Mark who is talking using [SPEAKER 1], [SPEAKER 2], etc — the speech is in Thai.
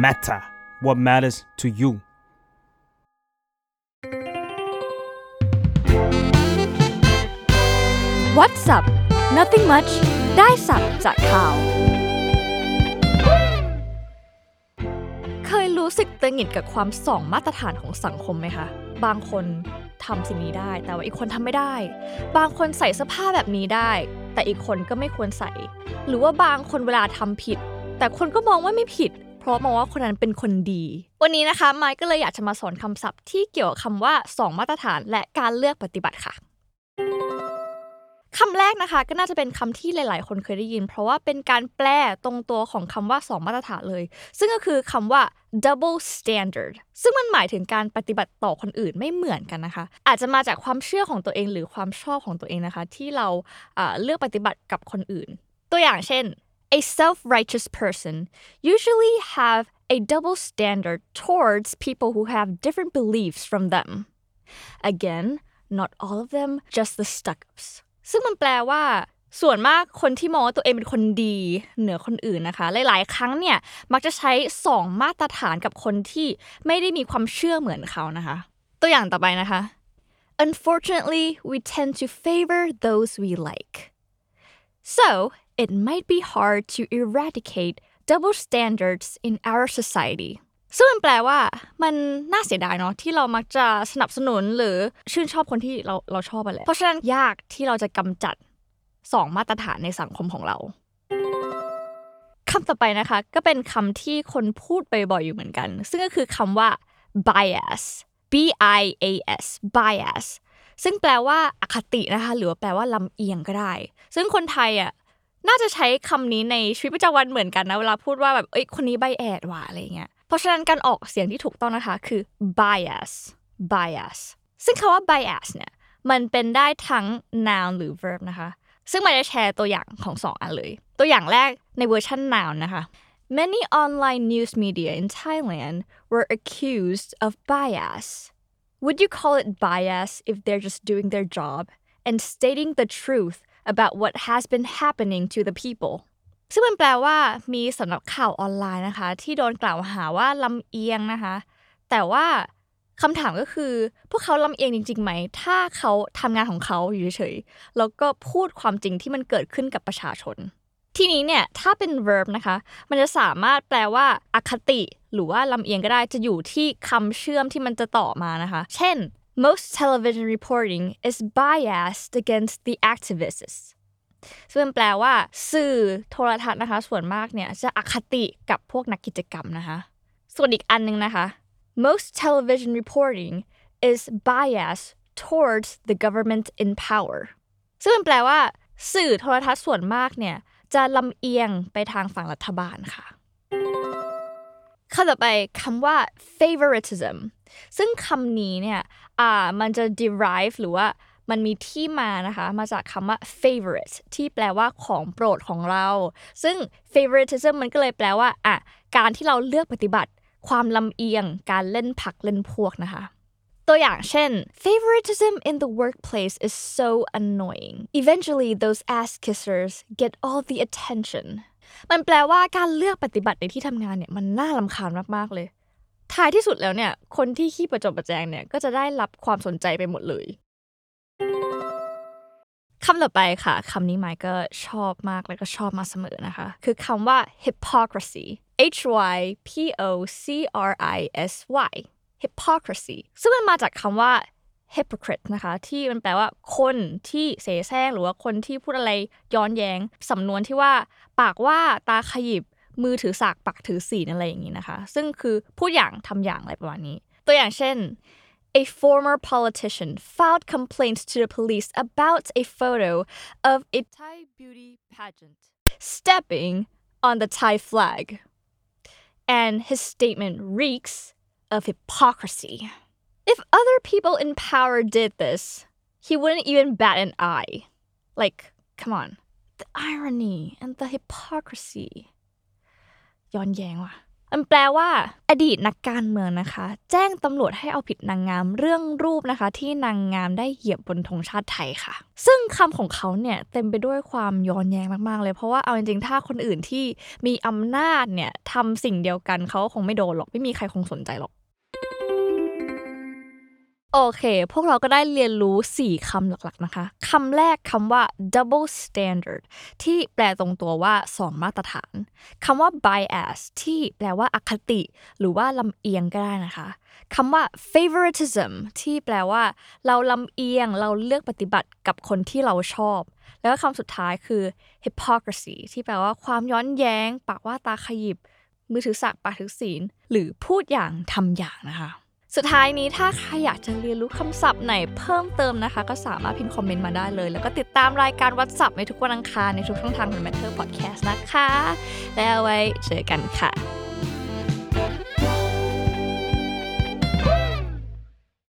[SPEAKER 1] matter what matters to you
[SPEAKER 2] What's up Nothing much ได้สับจากข่าว เคยรู้สึกตึงหงิดกับความสองมาตรฐานของสังคมไหมคะ บางคนทำสิ่งนี้ได้ แต่ว่าอีกคนทำไม่ได้ บางคนใส่เสื้อผ้าแบบนี้ได้ แต่อีกคนก็ไม่ควรใส่ หรือว่าบางคนเวลาทำผิด แต่คนก็มองว่าไม่ผิด เพราะมองว่าคนนั้นเป็นคนดี วันนี้นะคะไมค์ก็เลยอยากจะมาสอนคำศัพท์ที่เกี่ยวกับคำว่าสองมาตรฐานและการเลือกปฏิบัติค่ะคำแรกนะคะก็น่าจะเป็นคำที่หลาย ๆ คนเคยได้ยิน เพราะว่าเป็นการแปลตรงตัวของคำว่า 2 มาตรฐานเลย ซึ่งก็คือคำว่า double standard ซึ่งมันหมายถึงการปฏิบัติต่อคนอื่นไม่เหมือนกันนะคะ อาจจะมาจากความเชื่อของตัวเองหรือความชอบของตัวเองนะคะ ที่เราเลือกปฏิบัติกับคนอื่น ตัวอย่างเช่น a self-righteous person usually have a double standard towards people who have different beliefs from them again not all of them just the stuck-ups ซึ่งมันแปลว่า ส่วนมากคนที่มองว่าตัวเองเป็นคนดี เหนือคนอื่นนะคะ หลายๆ ครั้งเนี่ย มักจะใช้ 2 มาตรฐานกับคนที่ไม่ได้มีความเชื่อเหมือนเขานะคะ ตัวอย่างต่อไปนะคะ Unfortunately we tend to favor those we like so it might be hard to eradicate double standards in our society ซึ่งมันแปลว่ามันน่าเสียดายเนาะที่เรามักจะสนับสนุนหรือชื่นชอบคนที่เราเราชอบไปแหละเพราะฉะนั้นยากที่เราจะกำจัดสองมาตรฐานในสังคมของเราคำต่อไปนะคะ ก็เป็นคำที่คนพูดไปบ่อยอยู่เหมือนกัน ซึ่งก็คือคำว่า bias b i a s bias ซึ่งแปลว่าอคตินะคะ หรือว่าแปลว่าลำเอียงก็ได้ ซึ่งคนไทยอะ น่าจะใช้คำนี้ในชีวิตประจำวันเหมือนกันนะเวลาพูดว่าแบบเอ้ยคนนี้ bias ว่ะอะไรเงี้ยเพราะฉะนั้นการออกเสียงที่ถูกต้องนะคะคือ bias bias ซึ่งคำว่า bias เนี่ยมันเป็นได้ทั้ง noun หรือ verb นะคะ ซึ่งมันจะแชร์ตัวอย่างของสองอันเลย ตัวอย่างแรกในเวอร์ชัน noun นะคะ Many online news media in Thailand were accused of bias. Would you call it bias if they're just doing their job and stating the truth about what has been happening to the people? ซึ่งมันแปลว่ามีสำนักข่าวออนไลน์นะคะ ที่โดนกล่าวหาว่าลำเอียงนะคะ แต่ว่าคำถามก็คือ พวกเขาลำเอียงจริงๆไหม ถ้าเขาทำงานของเขาอยู่เฉยๆแล้วก็พูดความจริงที่มันเกิดขึ้นกับประชาชน ทีนี้เนี่ยถ้าเป็น verb นะคะ มันจะสามารถแปลว่าอคติ หรือว่าลำเอียงก็ได้จะอยู่ที่คำเชื่อมที่มันจะต่อมานะคะ เช่น most television reporting is biased against the activists ซึ่งแปลว่า สื่อโทรทัศน์นะคะ ส่วนมากเนี่ย จะอคติกับพวกนักกิจกรรมนะคะ ส่วนอีกอันนึงนะคะ most television reporting is biased towards the government in power ซึ่งแปลว่า สื่อโทรทัศน์ส่วนมากเนี่ย จะลำเอียงไปทางฝั่งรัฐบาลค่ะ คำต่อไปคำว่า favoritism ซึ่งคำนี้เนี่ยอ่ามันจะ derive หรือว่ามันมีที่มานะคะ มาจากคำว่า favorite ที่แปลว่าของโปรดของเรา ซึ่ง favoritism มันก็เลยแปลว่าอะการที่เราเลือกปฏิบัติ ความลำเอียง การเล่นผักเล่นพวกนะคะ ตัวอย่างเช่น favoritism in the workplace is so annoying eventually those ass kissers get all the attention มันแปลว่าการเลือกปฏิบัติในที่ทำงานเนี่ยมันน่ารำคาญมากๆเลย ท้ายที่สุดแล้วเนี่ยคนที่ขี้ประจบประแจงเนี่ยก็จะได้รับความสนใจไปหมดเลยคำต่อไปค่ะคำนี้ไมค์ก็ชอบมากแล้วก็ชอบมาเสมอนะคะ คือคำว่า hypocrisy H Y P O C R I S Y hypocrisy ซึ่งมันมาจากคำว่า hypocrite นะคะ ที่มันแปลว่าคนที่เสแสร้งหรือว่าคนที่พูดอะไรย้อนแยง้ง สำนวนที่ว่า ปากว่าตาขยิบมือถือสากปากถือศีลอะไรอย่างนี้นะคะ ซึ่งคือพูดอย่างทำอย่างอะไรประมาณนี้ ตัวอย่างเช่น A former politician filed complaints to the police about a photo of a Thai beauty pageant stepping on the Thai flag. And his statement reeks of hypocrisy. If other people in power did this, he wouldn't even bat an eye. Like, come on. The irony and the hypocrisy. ย้อนแย้งว่ะมันแปลว่า อดีตนักการเมืองนะคะ แจ้งตำรวจให้เอาผิดนางงามเรื่องรูปนะคะ ที่นางงามได้เหยียบบนธงชาติไทยค่ะ ซึ่งคำของเขาเนี่ยเต็มไปด้วยความย้อนแย้งมากๆเลย เพราะว่าเอาจริงๆ ถ้าคนอื่นที่มีอำนาจเนี่ยทำสิ่งเดียวกันเขาคงไม่โดนหรอก ไม่มีใครคงสนใจหรอก โอเค พวกเราก็ได้เรียนรู้ 4คำหลักๆนะคะ คำแรกคำว่า double standard ที่แปลตรงตัวว่า 2 มาตรฐาน คำว่า bias ที่แปลว่าอคติ หรือว่าลำเอียงก็ได้นะคะ คำว่า favoritism ที่แปลว่า เราลำเอียง เราเลือกปฏิบัติกับคนที่เราชอบ แล้วก็คำสุดท้ายคือ hypocrisy ที่แปลว่าความย้อนแย้ง ปากว่าตาขยิบ มือถือสากปากถือศีล หรือพูดอย่างทำอย่างนะคะ สุดท้ายนี้ถ้าใครอยากจะเรียนรู้คำศัพท์ไหนเพิ่มเติมนะคะ ก็สามารถพิมพ์คอมเมนต์มาได้เลย แล้วก็ติดตามรายการวัดศัพท์ในทุกวันอังคารในทุกช่องทางของ Matter Podcast นะคะ แล้วไว้เจอกันค่ะ